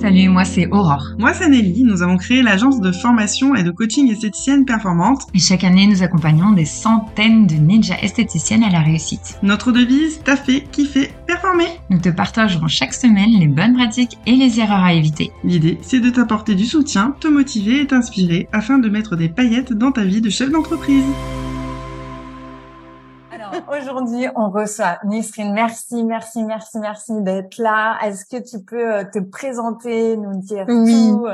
Salut, moi c'est Aurore. Moi c'est Nelly, nous avons créé l'agence de formation et de coaching esthéticienne performante. Et chaque année, nous accompagnons des centaines de ninjas esthéticiennes à la réussite. Notre devise, taffer, kiffer, performer. Nous te partagerons chaque semaine les bonnes pratiques et les erreurs à éviter. L'idée, c'est de t'apporter du soutien, te motiver et t'inspirer afin de mettre des paillettes dans ta vie de chef d'entreprise. Aujourd'hui, on reçoit Nisrine. Merci, merci, merci, merci d'être là. Est-ce que tu peux euh, te présenter, nous dire tout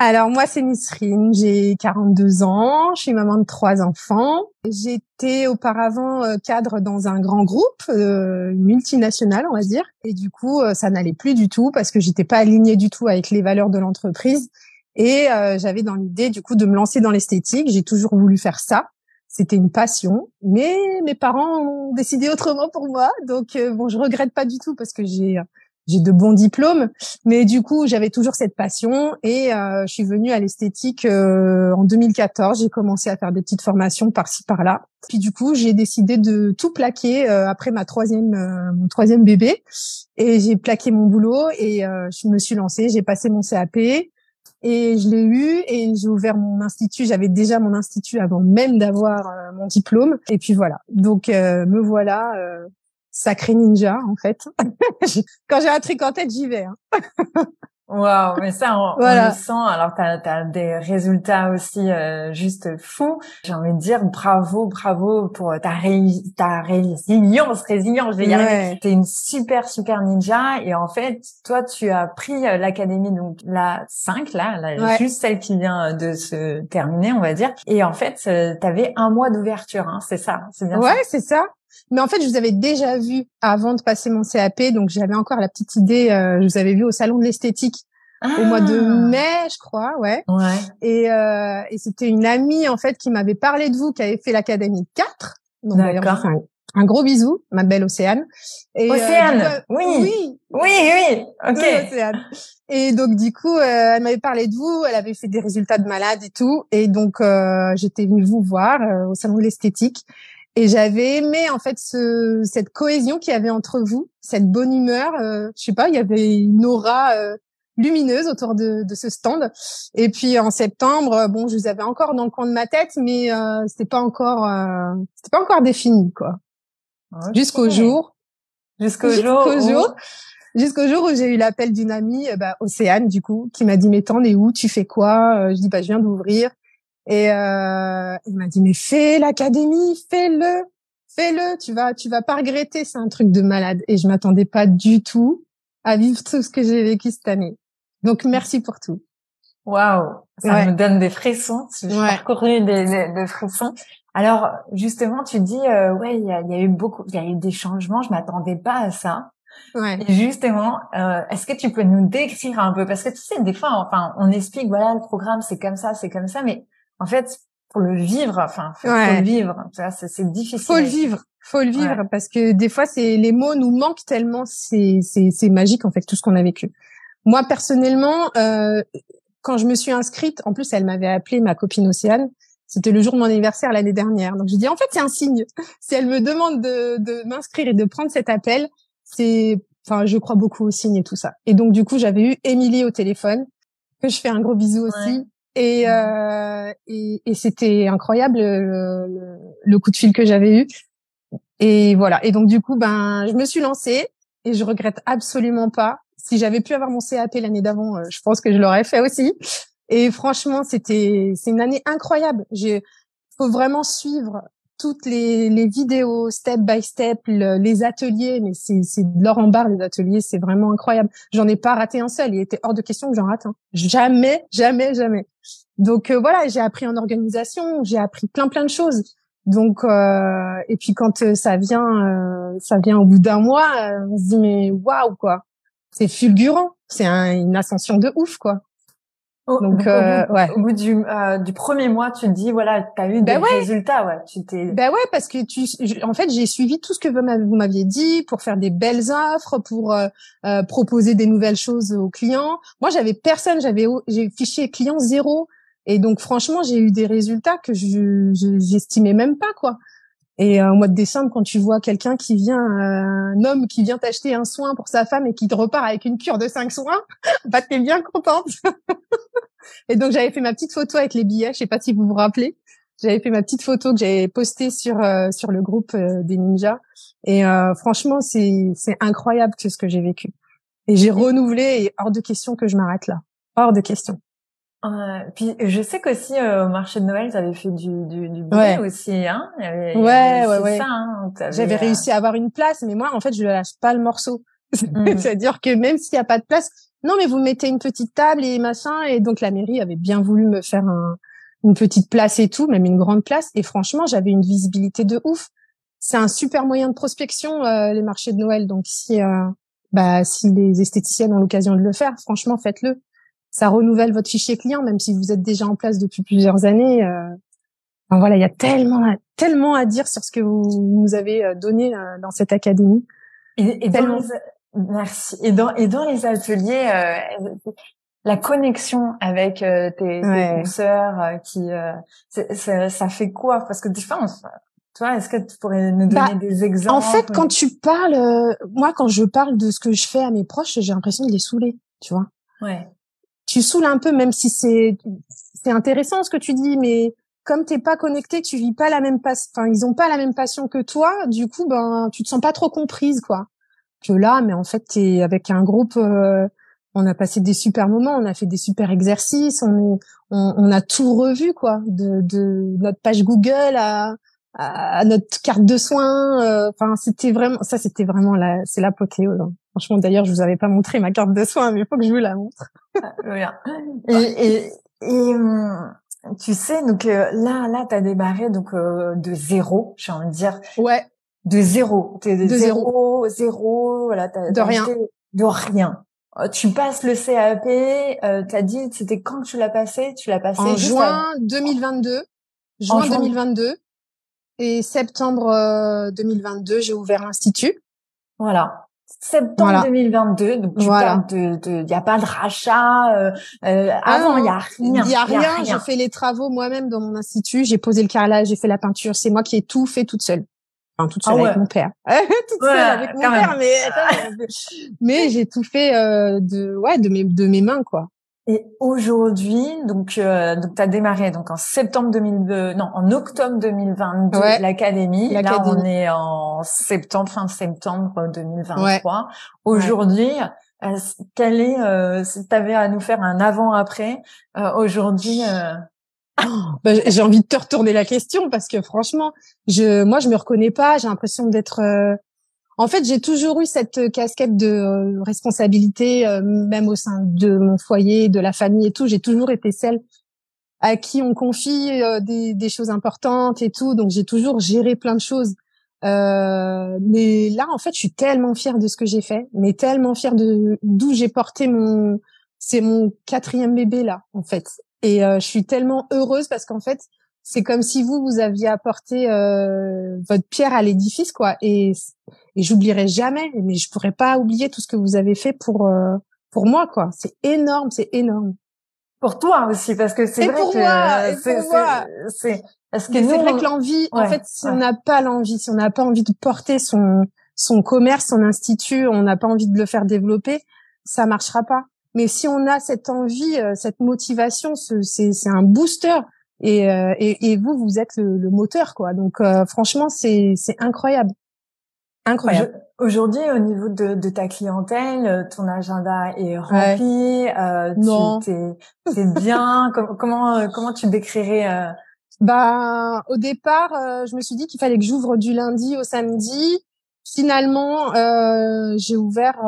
alors moi c'est Nisrine, j'ai 42 ans, je suis maman de trois enfants. J'étais auparavant euh, cadre dans un grand groupe, euh, multinational on va dire, et du coup ça n'allait plus du tout parce que j'étais pas alignée du tout avec les valeurs de l'entreprise et j'avais dans l'idée du coup de me lancer dans l'esthétique. J'ai toujours voulu faire ça. C'était une passion, mais mes parents ont décidé autrement pour moi. Donc euh, bon, je regrette pas du tout parce que j'ai j'ai de bons diplômes, mais du coup j'avais toujours cette passion et euh, je suis venue à l'esthétique euh, en 2014. J'ai commencé à faire des petites formations par-ci par-là. Puis du coup j'ai décidé de tout plaquer après ma troisième mon troisième bébé et j'ai plaqué mon boulot et je me suis lancée. J'ai passé mon CAP. Et je l'ai eu et j'ai ouvert mon institut. J'avais déjà mon institut avant même d'avoir euh, mon diplôme. Et puis voilà. Donc euh, me voilà, euh, sacré ninja en fait. Quand j'ai un truc en tête, j'y vais. Hein. Waouh, mais ça, on, le sent. Alors, tu as, des résultats aussi euh, juste fous. J'ai envie de dire bravo, bravo pour ta, ré ta résilience, résilience, je vais y. T'es une super, super ninja. Et en fait, toi, tu as pris euh, l'académie, donc la 5, là, là juste celle qui vient de se terminer, on va dire. Et en fait, euh, tu avais un mois d'ouverture, hein, c'est ça, c'est bien Ouais, c'est ça. Mais en fait, je vous avais déjà vu avant de passer mon CAP, donc j'avais encore la petite idée. Euh, je vous avais vu au salon de l'esthétique au mois de ah. mai, je crois, ouais. Ouais. Et, euh, et c'était une amie en fait qui m'avait parlé de vous, qui avait fait l'académie 4. Donc D'accord. Un, gros bisou, ma belle Océane. Et, euh, Océane, euh, oui. oui. Oui, oui, ok. Océane. Et donc du coup, euh, elle m'avait parlé de vous, elle avait fait des résultats de malade et tout, et donc euh, j'étais venue vous voir au salon de l'esthétique. Et j'avais aimé en fait ce, cette cohésion qu'il y avait entre vous, cette bonne humeur. Euh, je sais pas, il y avait une aura euh, lumineuse autour de, de, ce stand. Et puis en septembre, bon, je vous avais encore dans le coin de ma tête, mais euh, c'était pas encore, euh, c'était pas encore défini quoi. Jusqu'au jour. Jusqu'au jour. jour. Jusqu'au jour où j'ai eu l'appel d'une amie, bah, Océane du coup, qui m'a dit mais t'en es où? Tu fais quoi? Je dis bah je viens d'ouvrir. Et euh, il m'a dit mais fais l'académie, fais-le, fais-le, tu vas, tu vas pas regretter, c'est un truc de malade. Et je m'attendais pas du tout à vivre tout ce que j'ai vécu cette année. Donc merci pour tout. Waouh, ça me donne des frissons. J'ai ouais. parcouru des, des, frissons. Alors justement, tu dis euh, ouais, il y a, y a, eu beaucoup, il y a eu des changements. Je m'attendais pas à ça. Ouais. Et justement, euh, est-ce que tu peux nous décrire un peu? Parce que tu sais, des fois, enfin, on explique voilà le programme, c'est comme ça, c'est comme ça, mais en fait, pour le vivre, enfin, faut, le vivre. C'est difficile. Faut le vivre. Faut le vivre parce que des fois, c'est les mots nous manquent tellement. C'est c'est magique en fait tout ce qu'on a vécu. Moi personnellement, euh, quand je me suis inscrite, en plus, elle m'avait appelé ma copine Océane. C'était le jour de mon anniversaire l'année dernière. Donc je dis en fait c'est un signe. Si elle me demande de, de m'inscrire et de prendre cet appel, c'est enfin je crois beaucoup au signe et tout ça. Et donc du coup j'avais eu Émilie au téléphone que je fais un gros bisou aussi et, euh, et, et c'était incroyable le, le, coup de fil que j'avais eu. Et voilà. Et donc du coup, ben, je me suis lancée et je regrette absolument pas. Si j'avais pu avoir mon CAP l'année d'avant, euh, je pense que je l'aurais fait aussi. Et franchement, c'était c'est une année incroyable. J'ai faut vraiment suivre toutes les, les vidéos step by step, les ateliers, mais c'est de l'or en barre les ateliers, c'est vraiment incroyable. J'en ai pas raté un seul, il était hors de question que j'en rate un. Jamais, jamais, jamais. Donc euh, voilà, j'ai appris en organisation, j'ai appris plein plein de choses. Donc euh, et puis quand euh, ça vient, euh, ça vient au bout d'un mois, on se dit mais waouh quoi, c'est fulgurant, c'est une ascension de ouf quoi. Donc, au, euh, ouais. Au bout du, euh, du premier mois, tu te dis, voilà, tu as eu ben des résultats, ouais. Tu t'es. Ben ouais, parce que tu, en fait, j'ai suivi tout ce que vous m'aviez dit pour faire des belles offres, pour euh, euh, proposer des nouvelles choses aux clients. Moi, j'avais personne, j'avais, j'ai fiché client zéro, et donc franchement, j'ai eu des résultats que je, j'estimais même pas, quoi. Et euh, au mois de décembre, quand tu vois quelqu'un qui vient, euh, un homme qui vient t'acheter un soin pour sa femme et qui te repart avec une cure de cinq soins, bah t'es bien contente. et donc j'avais fait ma petite photo avec les billets. Je sais pas si vous vous rappelez. J'avais fait ma petite photo que j'avais postée sur euh, sur le groupe des ninjas. Et franchement, c'est c'est incroyable que ce que j'ai vécu. Et j'ai renouvelé et hors de question que je m'arrête là. Hors de question. Euh, puis je sais qu'aussi euh, au marché de Noël, j'avais fait du du, du aussi, hein. ouais, ouais, ouais. Hein, J'avais euh, réussi à avoir une place, mais moi, en fait, je lâche pas le morceau. Mmh. C'est-à-dire que même s'il y a pas de place, non, mais vous mettez une petite table et machin, et donc la mairie avait bien voulu me faire un, une petite place et tout, même une grande place, et franchement, j'avais une visibilité de ouf. C'est un super moyen de prospection euh, les marchés de Noël, donc si bah si les esthéticiennes ont l'occasion de le faire, franchement, faites-le ça renouvelle votre fichier client, même si vous êtes déjà en place depuis plusieurs années. Euh, enfin, voilà, il y a tellement, tellement à dire sur ce que vous nous avez euh, donné euh, dans cette académie. Et, et dans les, merci. Et dans et dans les ateliers, euh, la connexion avec tes, tes sœurs qui, ça fait quoi? Parce que tu toi, est-ce que tu pourrais nous donner bah, des exemples En fait, quand tu parles, moi, quand je parle de ce que je fais à mes proches, j'ai l'impression de les saouler, tu vois? Ouais tu saoules un peu, même si c'est c'est intéressant ce que tu dis, mais comme t'es pas connecté, tu vis pas la même passion, enfin ils ont pas la même passion que toi, du coup ben tu te sens pas trop comprise quoi. Que là, mais en fait t'es avec un groupe, euh, on a passé des super moments, on a fait des super exercices, on on, on a tout revu quoi, de, de notre page Google à à notre carte de soins. Euh, enfin, c'était vraiment ça, c'était vraiment la, c'est l'apothéose. Hein. Franchement, d'ailleurs, je vous avais pas montré ma carte de soins, mais il faut que je vous la montre. Ah, et, et, et hum, tu sais, donc euh, là, là, t'as démarré donc euh, de zéro, j'ai envie de dire. Ouais. De zéro. T'es de, de zéro, zéro, voilà. As, de rien. De rien. Tu passes le CAP. Euh, t'as dit, c'était quand que tu l'as passé? Tu l'as passé en juin 2022. Juin 2022 et septembre 2022, j'ai ouvert l'institut. Voilà septembre 2022. Donc voilà. de, il y a pas de rachat. Euh, euh ah avant, il y a rien. Il y a rien. J'ai fait les travaux moi-même dans mon institut. J'ai posé le carrelage, j'ai fait la peinture. C'est moi qui ai tout fait toute seule. Enfin, toute seule ah avec mon père. toute seule avec mon père, mais mais j'ai tout fait euh, de ouais de mes de mes mains quoi. Et aujourd'hui, donc euh, donc tu as démarré donc en septembre 2002, non en octobre 2022 l'académie. Là on est en septembre fin septembre 2023. Aujourd'hui, euh, quel est euh, si tu avais à nous faire un avant après euh, aujourd'hui euh, bah, j'ai envie de te retourner la question parce que franchement, je moi je me reconnais pas, j'ai l'impression d'être en fait, j'ai toujours eu cette casquette de euh, responsabilité, euh, même au sein de mon foyer, de la famille et tout. J'ai toujours été celle à qui on confie euh, des, choses importantes et tout. Donc, j'ai toujours géré plein de choses. mais là, en fait, je suis tellement fière de ce que j'ai fait, mais tellement fière de d'où j'ai porté mon. C'est mon quatrième bébé là, en fait. Et je suis tellement heureuse parce qu'en fait, c'est comme si vous vous aviez apporté euh, votre pierre à l'édifice quoi. Et et j'oublierai jamais mais je pourrais pas oublier tout ce que vous avez fait pour euh, pour moi quoi. C'est énorme c'est énorme. Pour toi aussi parce que c'est vrai que c'est parce que c'est vrai que l'envie en fait si on n'a pas l'envie si on n'a pas envie de porter son son commerce son institut on n'a pas envie de le faire développer ça marchera pas. Mais si on a cette envie euh, cette motivation c'est c'est un booster et, euh, et, et, vous, vous êtes le, moteur, quoi. Donc, euh, franchement, c'est c'est incroyable, incroyable. Aujourd'hui, au niveau de, de, ta clientèle, euh, ton agenda est rempli. Euh, non, c'est bien. comment comment tu décrirais Bah, au départ, je me suis dit qu'il fallait que j'ouvre du lundi au samedi. Finalement, j'ai ouvert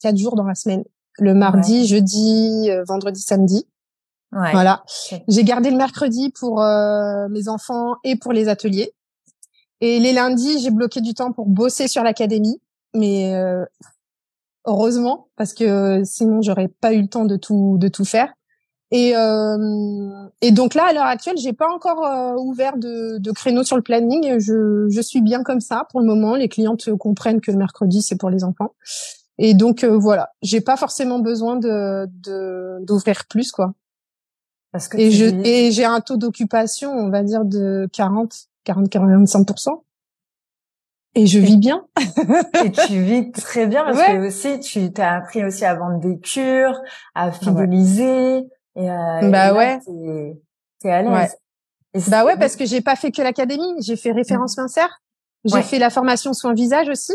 quatre jours dans la semaine. Le mardi, jeudi, vendredi, samedi. Voilà. J'ai gardé le mercredi pour euh, mes enfants et pour les ateliers. Et les lundis, j'ai bloqué du temps pour bosser sur l'académie, mais euh, heureusement parce que sinon j'aurais pas eu le temps de tout de tout faire. Et euh, et donc là à l'heure actuelle, j'ai pas encore ouvert de, de créneau sur le planning. Je je suis bien comme ça pour le moment. Les clientes comprennent que le mercredi c'est pour les enfants. Et donc voilà, j'ai pas forcément besoin de d'ouvrir plus quoi et je et j'ai un taux d'occupation, on va dire de 40 40 45 Et je vis bien. et tu vis très bien parce que aussi tu t'as appris aussi à vendre des cures, à fidéliser. Et, euh, bah ouais. T'es à l'aise. Bah ouais, parce que j'ai pas fait que l'académie, j'ai fait référence Vincer, j'ai fait la formation soins visage aussi,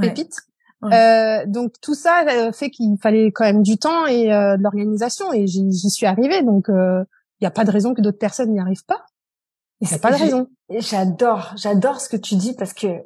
pépite. Euh, donc tout ça euh, fait qu'il fallait quand même du temps et euh, de l'organisation et j'y suis arrivée. Donc il euh, n'y a pas de raison que d'autres personnes n'y arrivent pas. Il n'y a pas de raison. J'adore, j'adore ce que tu dis parce que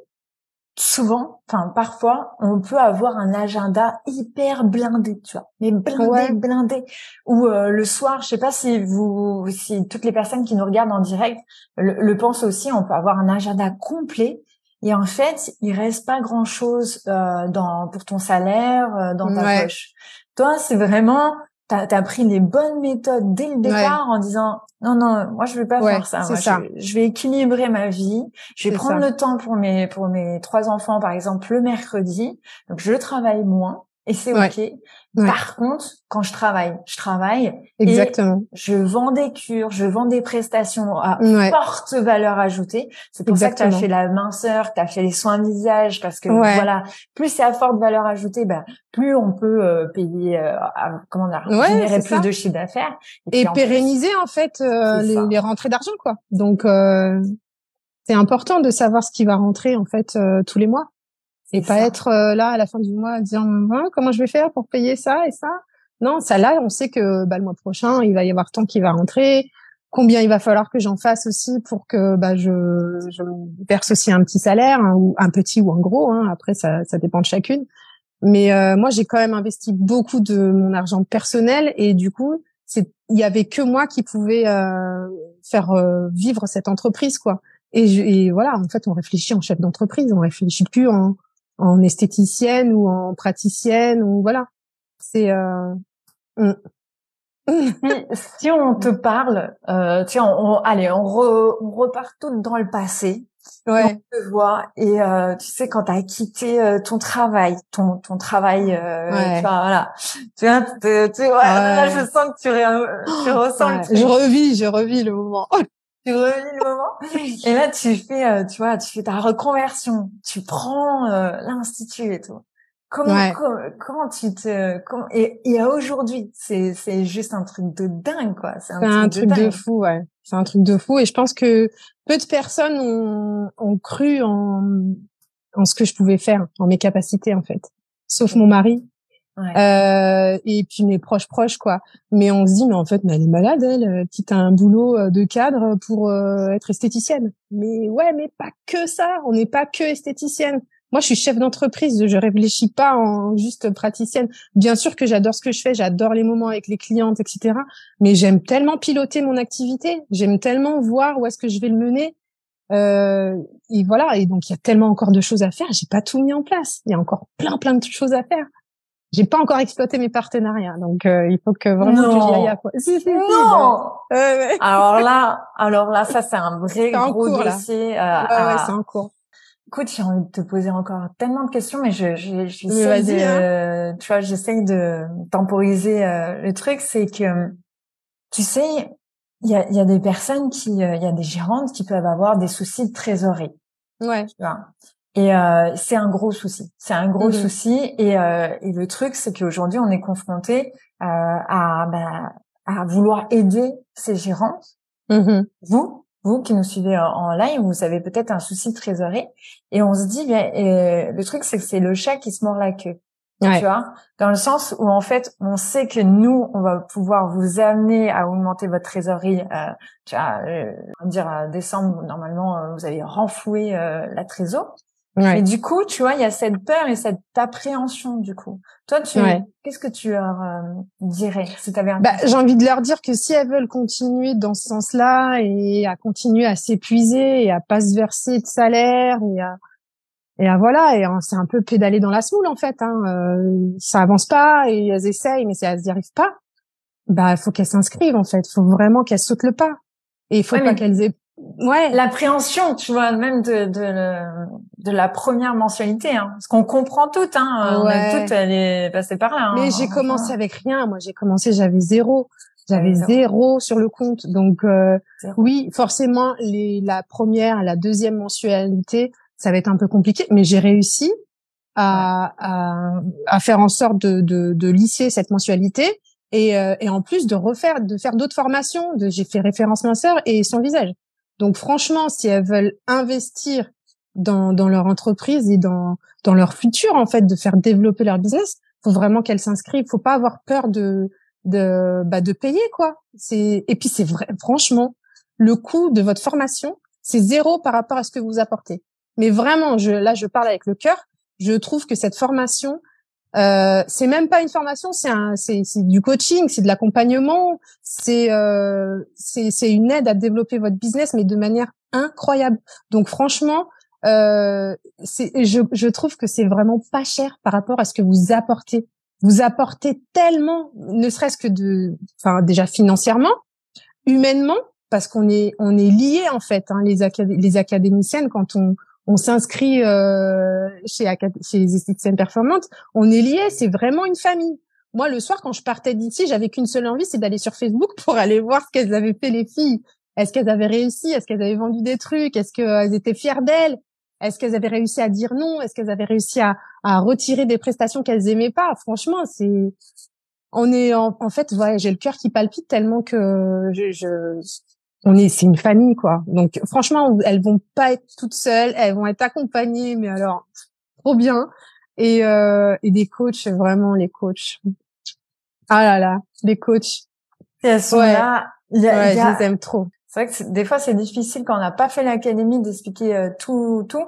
souvent, enfin parfois, on peut avoir un agenda hyper blindé, tu vois, mais blindé, blindé. Ou euh, le soir, je sais pas si vous, si toutes les personnes qui nous regardent en direct le, pensent aussi, on peut avoir un agenda complet. Et en fait, il reste pas grand chose euh, dans pour ton salaire, euh, dans ta poche. Toi, c'est vraiment t'as as pris les bonnes méthodes dès le départ en disant non non moi je vais pas faire ça, Je, vais équilibrer ma vie. Je vais prendre le temps pour mes pour mes trois enfants par exemple le mercredi. Donc je travaille moins et c'est ok par contre, quand je travaille, je travaille. Exactement. je vends des cures, je vends des prestations à forte valeur ajoutée. C'est pour ça que tu as fait la minceur, que tu as fait les soins de visage, parce que voilà, plus c'est à forte valeur ajoutée, bah, plus on peut euh, payer, euh, comment dire, générer plus de chiffre d'affaires. Et, pérenniser en fait euh, les, les, rentrées d'argent, quoi. Donc euh, c'est important de savoir ce qui va rentrer en fait tous les mois et pas être euh, là à la fin du mois à dire hein, comment je vais faire pour payer ça et ça? Non, ça là, on sait que bah, le mois prochain, il va y avoir tant qui va rentrer, combien il va falloir que j'en fasse aussi pour que bah, je, je verse aussi un petit salaire, hein, ou un petit ou un gros. Hein, après, ça, ça dépend de chacune. Mais euh, moi, j'ai quand même investi beaucoup de mon argent personnel et du coup, c'est il y avait que moi qui pouvais euh, faire euh, vivre cette entreprise, quoi. Et, et, voilà, en fait, on réfléchit en chef d'entreprise, on réfléchit plus en en esthéticienne ou en praticienne ou voilà. C'est euh... Mm. si on te parle, euh, tiens, on, allez, on, on repart tout dans le passé. Ouais. On te voit et euh, tu sais quand tu as quitté euh, ton travail, ton ton travail, euh, tu vois, voilà. Tu vois, tu, tu, ouais, là, je sens que tu, tu ressens. Je revis, je revis le moment tu revis le moment? Et là, tu fais, euh, tu vois, tu fais ta reconversion. Tu prends euh, l'institut et tout. Comment, comment, tu te, comment, et, et aujourd'hui, c'est, c'est juste un truc de dingue, quoi. C'est un, truc, de, fou, ouais. C'est un truc de fou. Et je pense que peu de personnes ont, ont cru en, en ce que je pouvais faire, en mes capacités, en fait. Sauf mon mari, euh, et puis mes proches proches quoi. Mais on se dit mais en fait mais elle est malade elle, euh, quitte un boulot euh, de cadre pour être esthéticienne. Mais ouais mais pas que ça, on n'est pas que esthéticienne. Moi je suis chef d'entreprise, je réfléchis pas en juste praticienne. Bien sûr que j'adore ce que je fais, j'adore les moments avec les clientes etc. Mais j'aime tellement piloter mon activité, j'aime tellement voir où est-ce que je vais le mener. Euh, et voilà, et donc il y a tellement encore de choses à faire. J'ai pas tout mis en place. Il y a encore plein plein de choses à faire j'ai pas encore exploité mes partenariats, donc euh, il faut que vraiment que j'y aille. Quoi. Si, si, non. Alors là, alors là, ça c'est un vrai gros dossier. Euh, ouais, c'est en cours. Écoute, j'ai envie de te poser encore tellement de questions, mais je, je, j'essaie de, hein. tu vois, j'essaie de temporiser euh, le truc, c'est que, tu sais, il y a, y a des personnes qui, il y a des gérantes qui peuvent avoir des soucis de trésorerie. Ouais. Tu vois? Et euh, c'est un gros souci. C'est un gros mmh souci. Et, euh, et, le truc, c'est qu'aujourd'hui, on est confronté euh, à, bah, à vouloir aider ces gérants. Mmh vous, vous qui nous suivez en, live, vous avez peut-être un souci de trésorerie. Et on se dit, ben, le truc, c'est que c'est le chat qui se mord la queue. Tu vois, dans le sens où en fait, on sait que nous, on va pouvoir vous amener à augmenter votre trésorerie. Euh, tu vois, euh, dire à décembre, normalement, euh, vous allez renflouer la trésorerie. Ouais. Et du coup, tu vois, il y a cette peur et cette appréhension du coup. Toi, tu, qu'est-ce que tu leur euh, dirais si avais un bah, J'ai envie de leur dire que si elles veulent continuer dans ce sens-là et à continuer à s'épuiser et à pas se verser de salaire et à et à voilà et c'est un peu pédaler dans la semoule en fait. Hein. Euh, ça avance pas et elles essayent mais si elles n'y arrivent pas, bah faut qu'elles s'inscrivent en fait. Faut vraiment qu'elles sautent le pas. Et il faut pas qu'elles aient ouais l'appréhension tu vois même de de, de la première mensualité hein. parce qu'on comprend toutes hein on est toutes elle est passée par là hein. mais j'ai commencé avec rien moi j'ai commencé j'avais zéro j'avais zéro. sur le compte donc euh, oui forcément les la première la deuxième mensualité ça va être un peu compliqué, mais j'ai réussi à, à, à, faire en sorte de, de, de lisser cette mensualité et, euh, et en plus de refaire, de faire d'autres formations. De, j'ai fait référencement sœur et son visage. Donc franchement, si elles veulent investir dans, leur entreprise et dans, leur futur, en fait, de faire développer leur business, faut vraiment qu'elles s'inscrivent. Faut pas avoir peur de, de, bah, de payer, quoi. C'est, et puis c'est vrai, franchement, le coût de votre formation, c'est zéro par rapport à ce que vous apportez. Mais vraiment, là, je parle avec le cœur. Je trouve que cette formation, euh, c'est même pas une formation, c'est un, c'est, du coaching, c'est de l'accompagnement, c'est, euh, c'est, une aide à développer votre business, mais de manière incroyable. Donc franchement, euh, je, je trouve que c'est vraiment pas cher par rapport à ce que vous apportez. Vous apportez tellement, ne serait-ce que de, enfin déjà financièrement, humainement, parce qu'on est, on est liés en fait. Hein, les académiciennes, quand on on s'inscrit euh, chez, chez les esthéticiennes performantes, on est liés, c'est vraiment une famille. Moi, le soir, quand je partais d'ici, j'avais qu'une seule envie, c'est d'aller sur Facebook pour aller voir ce qu'elles avaient fait les filles. Est-ce qu'elles avaient réussi? Est-ce qu'elles avaient vendu des trucs? Est-ce qu'elles étaient fières d'elles? Est-ce qu'elles avaient réussi à dire non? Est-ce qu'elles avaient réussi à, à retirer des prestations qu'elles aimaient pas? Franchement, c'est on est en, en fait, ouais, j'ai le cœur qui palpite tellement que je, je on est c'est une famille quoi. Donc franchement, elles vont pas être toutes seules, elles vont être accompagnées mais alors trop bien et euh, et des coachs vraiment les coachs. Ah là là, les coachs. Et elles sont là, il y a, je les aime trop. C'est vrai que des fois c'est difficile quand on n'a pas fait l'académie d'expliquer euh, tout tout.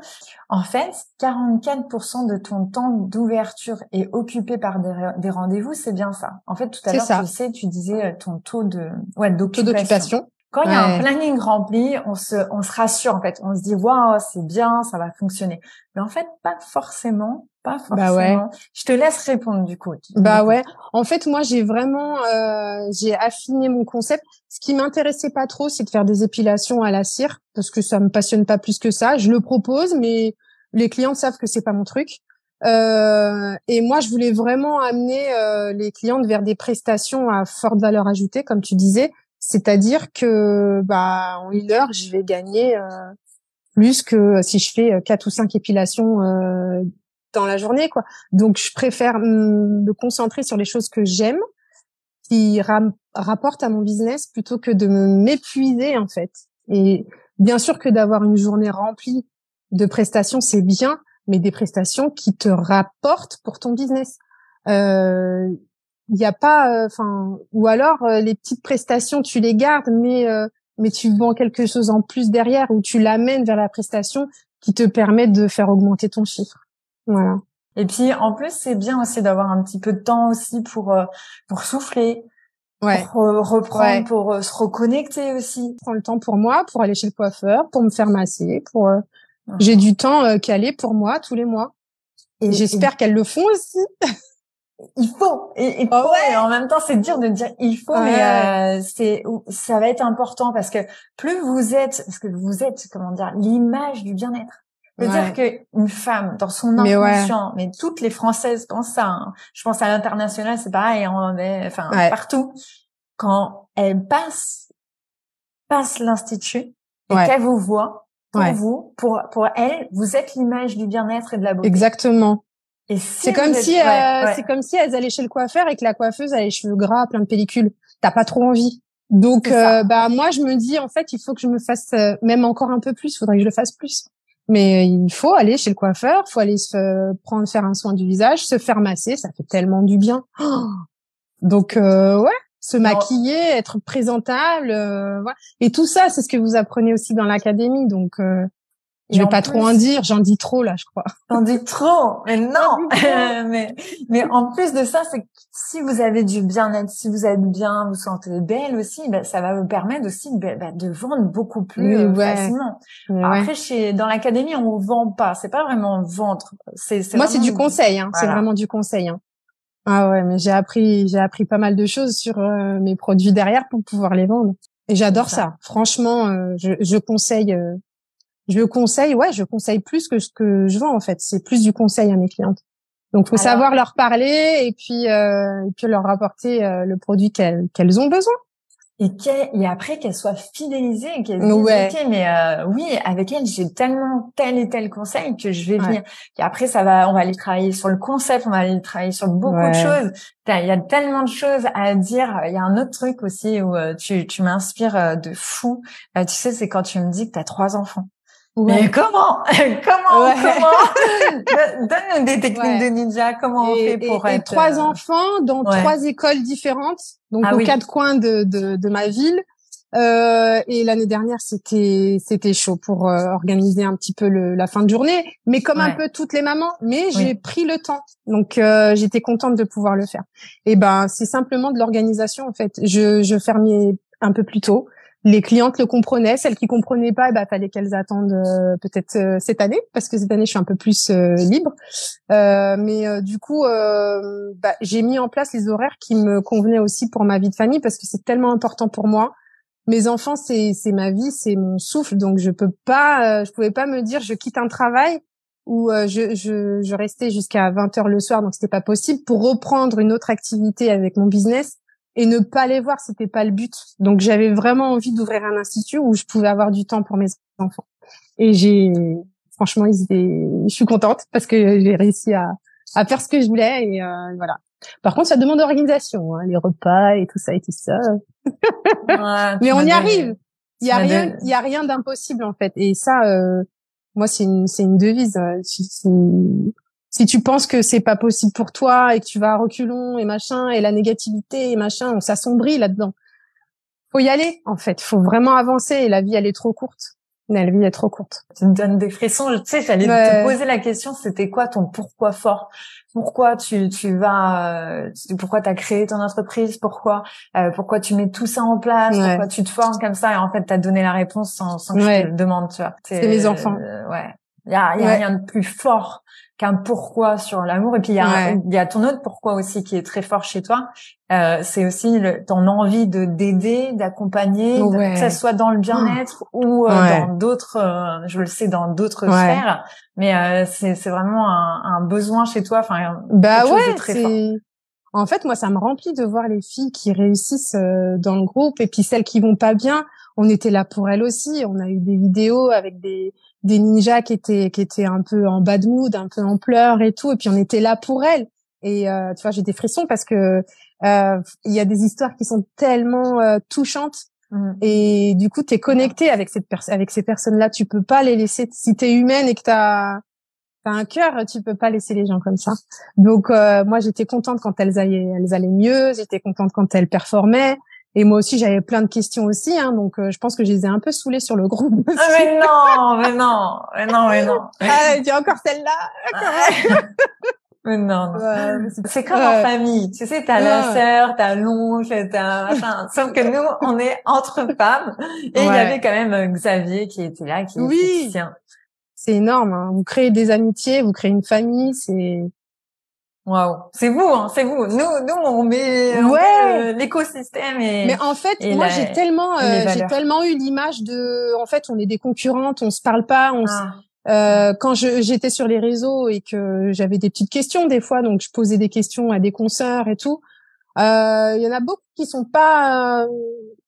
En fait, 44% de ton temps d'ouverture est occupé par des, des rendez-vous, c'est bien ça. En fait, tout à l'heure, tu sais, tu disais euh, ton taux de ouais d'occupation. Quand il y a un planning rempli, on se, on se rassure en fait. On se dit waouh, c'est bien, ça va fonctionner. Mais en fait, pas forcément, pas forcément. Bah ouais. Je te laisse répondre du coup. Bah ouais. En fait, moi, j'ai vraiment, euh, j'ai affiné mon concept. Ce qui m'intéressait pas trop, c'est de faire des épilations à la cire parce que ça me passionne pas plus que ça. Je le propose, mais les clients savent que c'est pas mon truc. Euh, et moi, je voulais vraiment amener euh, les clientes vers des prestations à forte valeur ajoutée, comme tu disais, c'est-à-dire que bah en une heure, je vais gagner euh, plus que si je fais euh, quatre ou cinq épilations euh, dans la journée, quoi. Donc, je préfère me concentrer sur les choses que j'aime, qui rapportent à mon business, plutôt que de m'épuiser en fait. Et bien sûr que d'avoir une journée remplie de prestations, c'est bien, mais des prestations qui te rapportent pour ton business. Euh, il n'y a pas, euh, enfin, ou alors euh, les petites prestations, tu les gardes, mais euh, mais tu vends quelque chose en plus derrière ou tu l'amènes vers la prestation qui te permet de faire augmenter ton chiffre. Voilà. Et puis en plus, c'est bien aussi d'avoir un petit peu de temps aussi pour pour souffler, ouais. pour reprendre, pour se reconnecter aussi. Je prends le temps pour moi, pour aller chez le coiffeur, pour me faire masser, pour j'ai du temps calé pour moi tous les mois. Et, j'espère qu'elles le font aussi. il faut. Et, et ah ouais. en même temps c'est dur de dire il faut mais euh, c'est ça va être important parce que plus vous êtes parce que vous êtes comment dire l'image du bien-être. Cest à dire que une femme dans son inconscient mais, toutes les françaises pensent ça hein. je pense à l'international c'est pareil on est enfin partout. Quand elle passe passe l'institut et qu'elle vous voit pour vous pour pour elle vous êtes l'image du bien-être et de la beauté. Exactement c'est comme si euh, c'est comme si elles allaient chez le coiffeur et que la coiffeuse a les cheveux gras, plein de pellicules. T'as pas trop envie. Donc euh, bah moi je me dis en fait il faut que je me fasse euh, même encore un peu plus. Faudrait que je le fasse plus. Mais il faut aller chez le coiffeur, faut aller se prendre faire un soin du visage, se faire masser, ça fait tellement du bien. Donc ouais, se maquiller, être présentable, voilà. Et tout ça, c'est ce que vous apprenez aussi dans l'académie. Donc je vais pas trop en dire, j'en dis trop là, je crois. J'en dis trop, mais non. mais mais en plus de ça, c'est que si vous avez du bien-être, si vous êtes bien, vous sentez belle aussi, ben, ça va vous permettre aussi ben, de vendre beaucoup plus euh, facilement. Après, chez dans l'académie, on vend pas, c'est pas vraiment vendre. C'est moi, c'est du conseil, hein. c'est vraiment du conseil. Hein. Ah ouais, mais j'ai appris j'ai appris pas mal de choses sur euh, mes produits derrière pour pouvoir les vendre. Et j'adore ça. Franchement, euh, je, je conseille je conseille, ouais, je conseille plus que ce que je vends en fait. C'est plus du conseil à mes clientes. Donc, faut savoir leur parler et puis euh, et puis leur apporter euh, le produit qu'elles qu'elles ont besoin. et, et après qu'elle soit fidélisée, qu'elle dise ok mais euh, oui avec elle j'ai tellement tel et tel conseil que je vais venir. Et après ça va, on va aller travailler sur le concept, on va aller travailler sur beaucoup de choses. Il y a tellement de choses à dire. Il y a un autre truc aussi où euh, tu, tu m'inspires euh, de fou. tu sais c'est quand tu me dis que tu as trois enfants. Mais comment? Comment Comment? Donne-nous des techniques de ninja. Comment on fait pour et, être trois euh, enfants dans trois écoles différentes, donc ah aux quatre coins de, de, de ma ville. Euh, et l'année dernière, c'était c'était chaud pour euh, organiser un petit peu le, la fin de journée, mais comme un peu toutes les mamans. Mais j'ai pris le temps, donc euh, j'étais contente de pouvoir le faire. Et ben, c'est simplement de l'organisation en fait. Je je fermais un peu plus tôt les clientes le comprenaient, celles qui comprenaient pas, bah fallait qu'elles attendent euh, peut-être euh, cette année parce que cette année je suis un peu plus euh, libre. mais du coup, bah, j'ai mis en place les horaires qui me convenaient aussi pour ma vie de famille parce que c'est tellement important pour moi. Mes enfants, c'est c'est ma vie, c'est mon souffle, donc je peux pas, je pouvais pas me dire je quitte un travail où je, je, je restais jusqu'à 20 heures le soir, donc c'était pas possible pour reprendre une autre activité avec mon business et ne pas les voir, c'était pas le but. Donc j'avais vraiment envie d'ouvrir un institut où je pouvais avoir du temps pour mes enfants. Et j'ai, franchement, ils étaient, je suis contente parce que j'ai réussi à, à faire ce que je voulais et euh, voilà. Par contre, ça demande d'organisation, hein, les repas et tout ça et tout ça. mais on y arrive. Il y a rien, il y a rien d'impossible en fait. Et ça, euh, moi, c'est une, c'est une devise. Euh, si tu penses que c'est pas possible pour toi et que tu vas à reculons et machin et la négativité et machin, on s'assombrit là-dedans. Faut y aller, en fait. Faut vraiment avancer et la vie, elle est trop courte. La vie est trop courte. Tu me donnes des frissons. Tu sais, j'allais te poser la question, c'était quoi ton pourquoi fort? Pourquoi tu, tu vas, euh, pourquoi tu as créé ton entreprise? Pourquoi euh, pourquoi tu mets tout ça en place? Pourquoi tu te formes comme ça? Et en fait, tu as donné la réponse sans, sans que je te le demande, tu vois. C'est mes enfants. Euh, ouais. Il y a, y a rien de plus fort qu'un pourquoi sur l'amour. Et puis il y a, il y a ton autre pourquoi aussi qui est très fort chez toi. Euh, c'est aussi le, ton envie de d'aider, d'accompagner, que ce soit dans le bien-être ou euh, dans d'autres, euh, je le sais, dans d'autres sphères. Mais euh, c'est c'est vraiment un, un, besoin chez toi. Enfin, bah ouais, c'est. En fait, moi, ça me remplit de voir les filles qui réussissent dans le groupe et puis celles qui vont pas bien. On était là pour elles aussi. On a eu des vidéos avec des des ninjas qui étaient qui étaient un peu en bad mood, un peu en pleurs et tout, et puis on était là pour elles. Et euh, tu vois, j'ai des frissons parce que euh, il y a des histoires qui sont tellement euh, touchantes. Mm. Et du coup, tu es connecté avec cette avec ces personnes-là. Tu peux pas les laisser. Si tu es humaine et que tu as, un cœur, tu peux pas laisser les gens comme ça. Donc moi, j'étais contente quand elles allaient, elles allaient mieux. J'étais contente quand elles performaient. Et moi aussi, j'avais plein de questions aussi, hein, donc euh, je pense que je les ai un peu saoulées sur le groupe. Ah, mais non, mais non, mais non, mais non. Ah, tu as encore celle-là. mais non, non. c'est comme en famille. Tu sais, t'as la sœur, t'as l'oncle, t'as machin. Sauf que nous, on est entre femmes. Et il y avait quand même euh, Xavier qui était là, qui oui. C'est énorme. Hein. Vous créez des amitiés, vous créez une famille. C'est Waouh, c'est vous, hein, c'est vous. Nous, nous, on met, ouais. l'écosystème et. Mais en fait, moi, j'ai tellement, euh, j'ai tellement eu l'image de, en fait, on est des concurrentes, on se parle pas, on. Ah. Euh, quand j'étais sur les réseaux et que j'avais des petites questions des fois, donc je posais des questions à des consoeurs et tout. Euh, il y en a beaucoup qui sont pas, euh,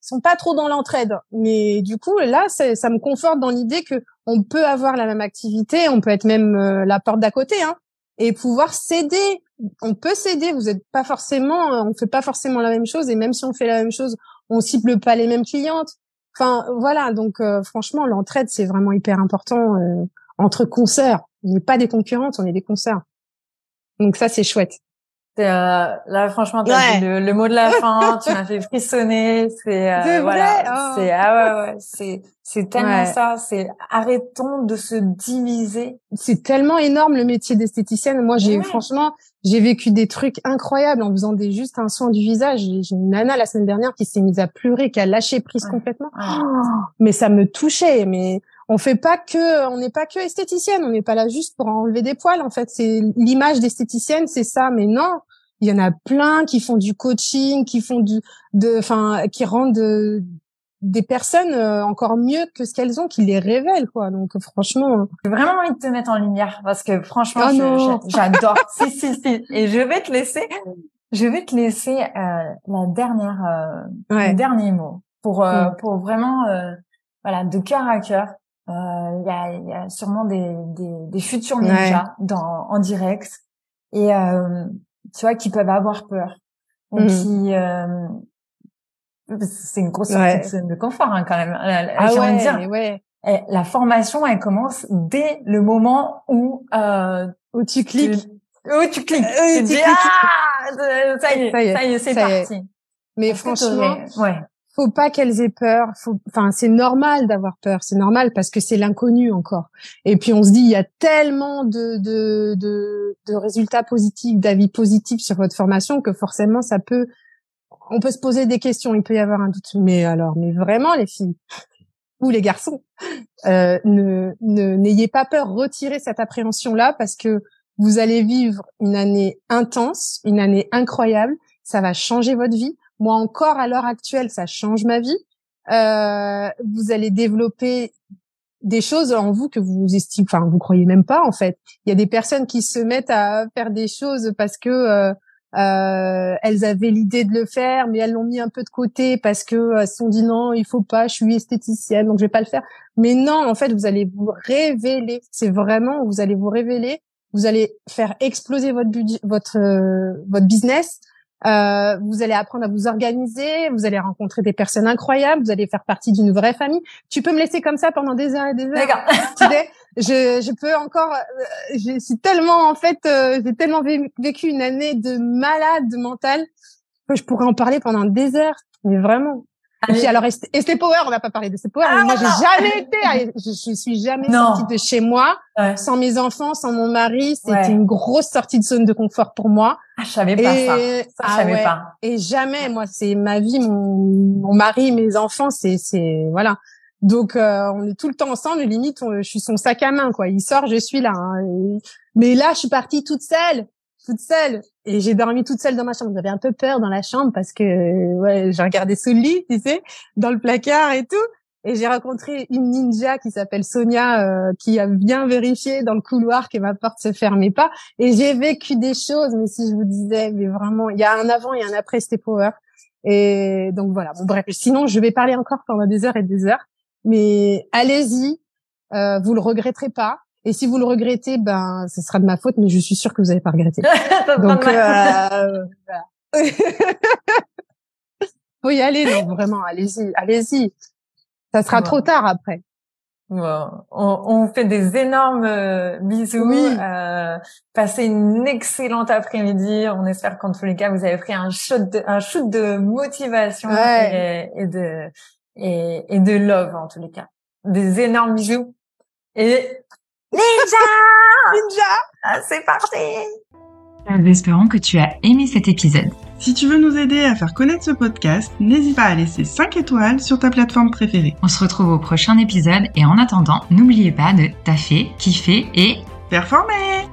sont pas trop dans l'entraide. Mais du coup, là, ça me conforte dans l'idée que on peut avoir la même activité, on peut être même la porte d'à côté, hein, et pouvoir s'aider on peut s'aider. Vous êtes pas forcément, on fait pas forcément la même chose, et même si on fait la même chose, on cible pas les mêmes clientes. Enfin, voilà. Donc, euh, franchement, l'entraide, c'est vraiment hyper important euh, entre concerts. On n'est pas des concurrentes, on est des concerts. Donc ça, c'est chouette. Euh, là, franchement, le, le, mot de la fin. tu m'as fait frissonner. C'est euh, voilà. Oh. C'est ah ouais ouais. C'est c'est tellement ça. C'est arrêtons de se diviser. C'est tellement énorme le métier d'esthéticienne. Moi, j'ai franchement, j'ai vécu des trucs incroyables en faisant des juste un soin du visage. J'ai une nana la semaine dernière qui s'est mise à pleurer, qui a lâché prise complètement. Oh, mais ça me touchait. Mais on fait pas que, on n'est pas que esthéticienne, on n'est pas là juste pour enlever des poils. En fait, c'est l'image d'esthéticienne, c'est ça. Mais non, il y en a plein qui font du coaching, qui font du, de, enfin, qui rendent des personnes euh, encore mieux que ce qu'elles ont, qui les révèlent, quoi. Donc, franchement. J'ai vraiment envie de te mettre en lumière parce que franchement, oh j'adore. si, si, si. Et je vais te laisser Je vais te laisser euh, la dernière, euh, le dernier mot pour euh, mm. pour vraiment euh, voilà de cœur à cœur. Il y a, y, a, sûrement des des, des futurs ninjas dans en direct et tu vois qui peuvent avoir peur ou mm. qui c'est une grosse sortie de confort hein, quand même. Ah ouais, dire, ouais. la formation elle commence dès le moment où euh, où tu cliques où tu cliques. tu, dis ah ça y est, ça y est, c'est parti. Mais franchement, ouais. Faut pas qu'elles aient peur. Faut, enfin, c'est normal d'avoir peur. C'est normal parce que c'est l'inconnu encore. Et puis on se dit, il y a tellement de de de, de résultats positifs, d'avis positifs sur votre formation que forcément ça peut. On peut se poser des questions. Il peut y avoir un doute. Mais alors, mais vraiment, les filles ou les garçons, euh, ne n'ayez pas peur. Retirez cette appréhension là parce que vous allez vivre une année intense, une année incroyable. Ça va changer votre vie. Moi encore à l'heure actuelle, ça change ma vie. Euh, vous allez développer des choses en vous que vous estimez, enfin vous croyez même pas en fait. Il y a des personnes qui se mettent à faire des choses parce que euh, euh, elles avaient l'idée de le faire, mais elles l'ont mis un peu de côté parce que euh, elles se sont dit non, il faut pas, je suis esthéticienne, donc je vais pas le faire. Mais non, en fait, vous allez vous révéler. C'est vraiment, vous allez vous révéler vous allez faire exploser votre budget, votre euh, votre business. Euh, vous allez apprendre à vous organiser, vous allez rencontrer des personnes incroyables, vous allez faire partie d'une vraie famille. Tu peux me laisser comme ça pendant des heures et des heures. D'accord. je, je peux encore, euh, je suis tellement en fait, euh, j'ai tellement vécu une année de malade mentale que je pourrais en parler pendant des heures. Mais vraiment, et puis alors Estée Power, on n'a pas parlé de Power, mais moi j'ai ah, jamais été, je, je suis jamais sortie de chez moi sans mes enfants, sans mon mari. C'était une grosse sortie de zone de confort pour moi. Ah, je savais pas ça. ça je ah savais pas. Et jamais, moi, c'est ma vie, mon, mon mari, mes enfants, c'est c'est voilà. Donc euh, on est tout le temps ensemble. Limite, je suis son sac à main, quoi. Il sort, je suis là. Hein. Mais là, je suis partie toute seule toute seule et j'ai dormi toute seule dans ma chambre. J'avais un peu peur dans la chambre parce que ouais, j'ai regardé sous le lit, tu sais, dans le placard et tout. Et j'ai rencontré une ninja qui s'appelle Sonia, euh, qui a bien vérifié dans le couloir que ma porte se fermait pas. Et j'ai vécu des choses, mais si je vous disais, mais vraiment, il y a un avant et un après Step Power. Et donc voilà. Bon bref, sinon je vais parler encore pendant des heures et des heures. Mais allez-y, euh, vous le regretterez pas. Et si vous le regrettez, ben, ce sera de ma faute, mais je suis sûre que vous n'allez pas regretter. Donc, euh, faut y aller, non, vraiment, allez-y, allez-y. Ça sera trop tard après. On, on, fait des énormes euh, bisous. Oui. Euh, passez une excellente après-midi. On espère qu'en tous les cas, vous avez pris un shoot de, un shoot de motivation et, et, de et, et de love en tous les cas. Des énormes bisous. Et Ninja Ninja ah, C'est parti Nous espérons que tu as aimé cet épisode. Si tu veux nous aider à faire connaître ce podcast, n'hésite pas à laisser 5 étoiles sur ta plateforme préférée. On se retrouve au prochain épisode et en attendant, n'oubliez pas de taffer, kiffer et performer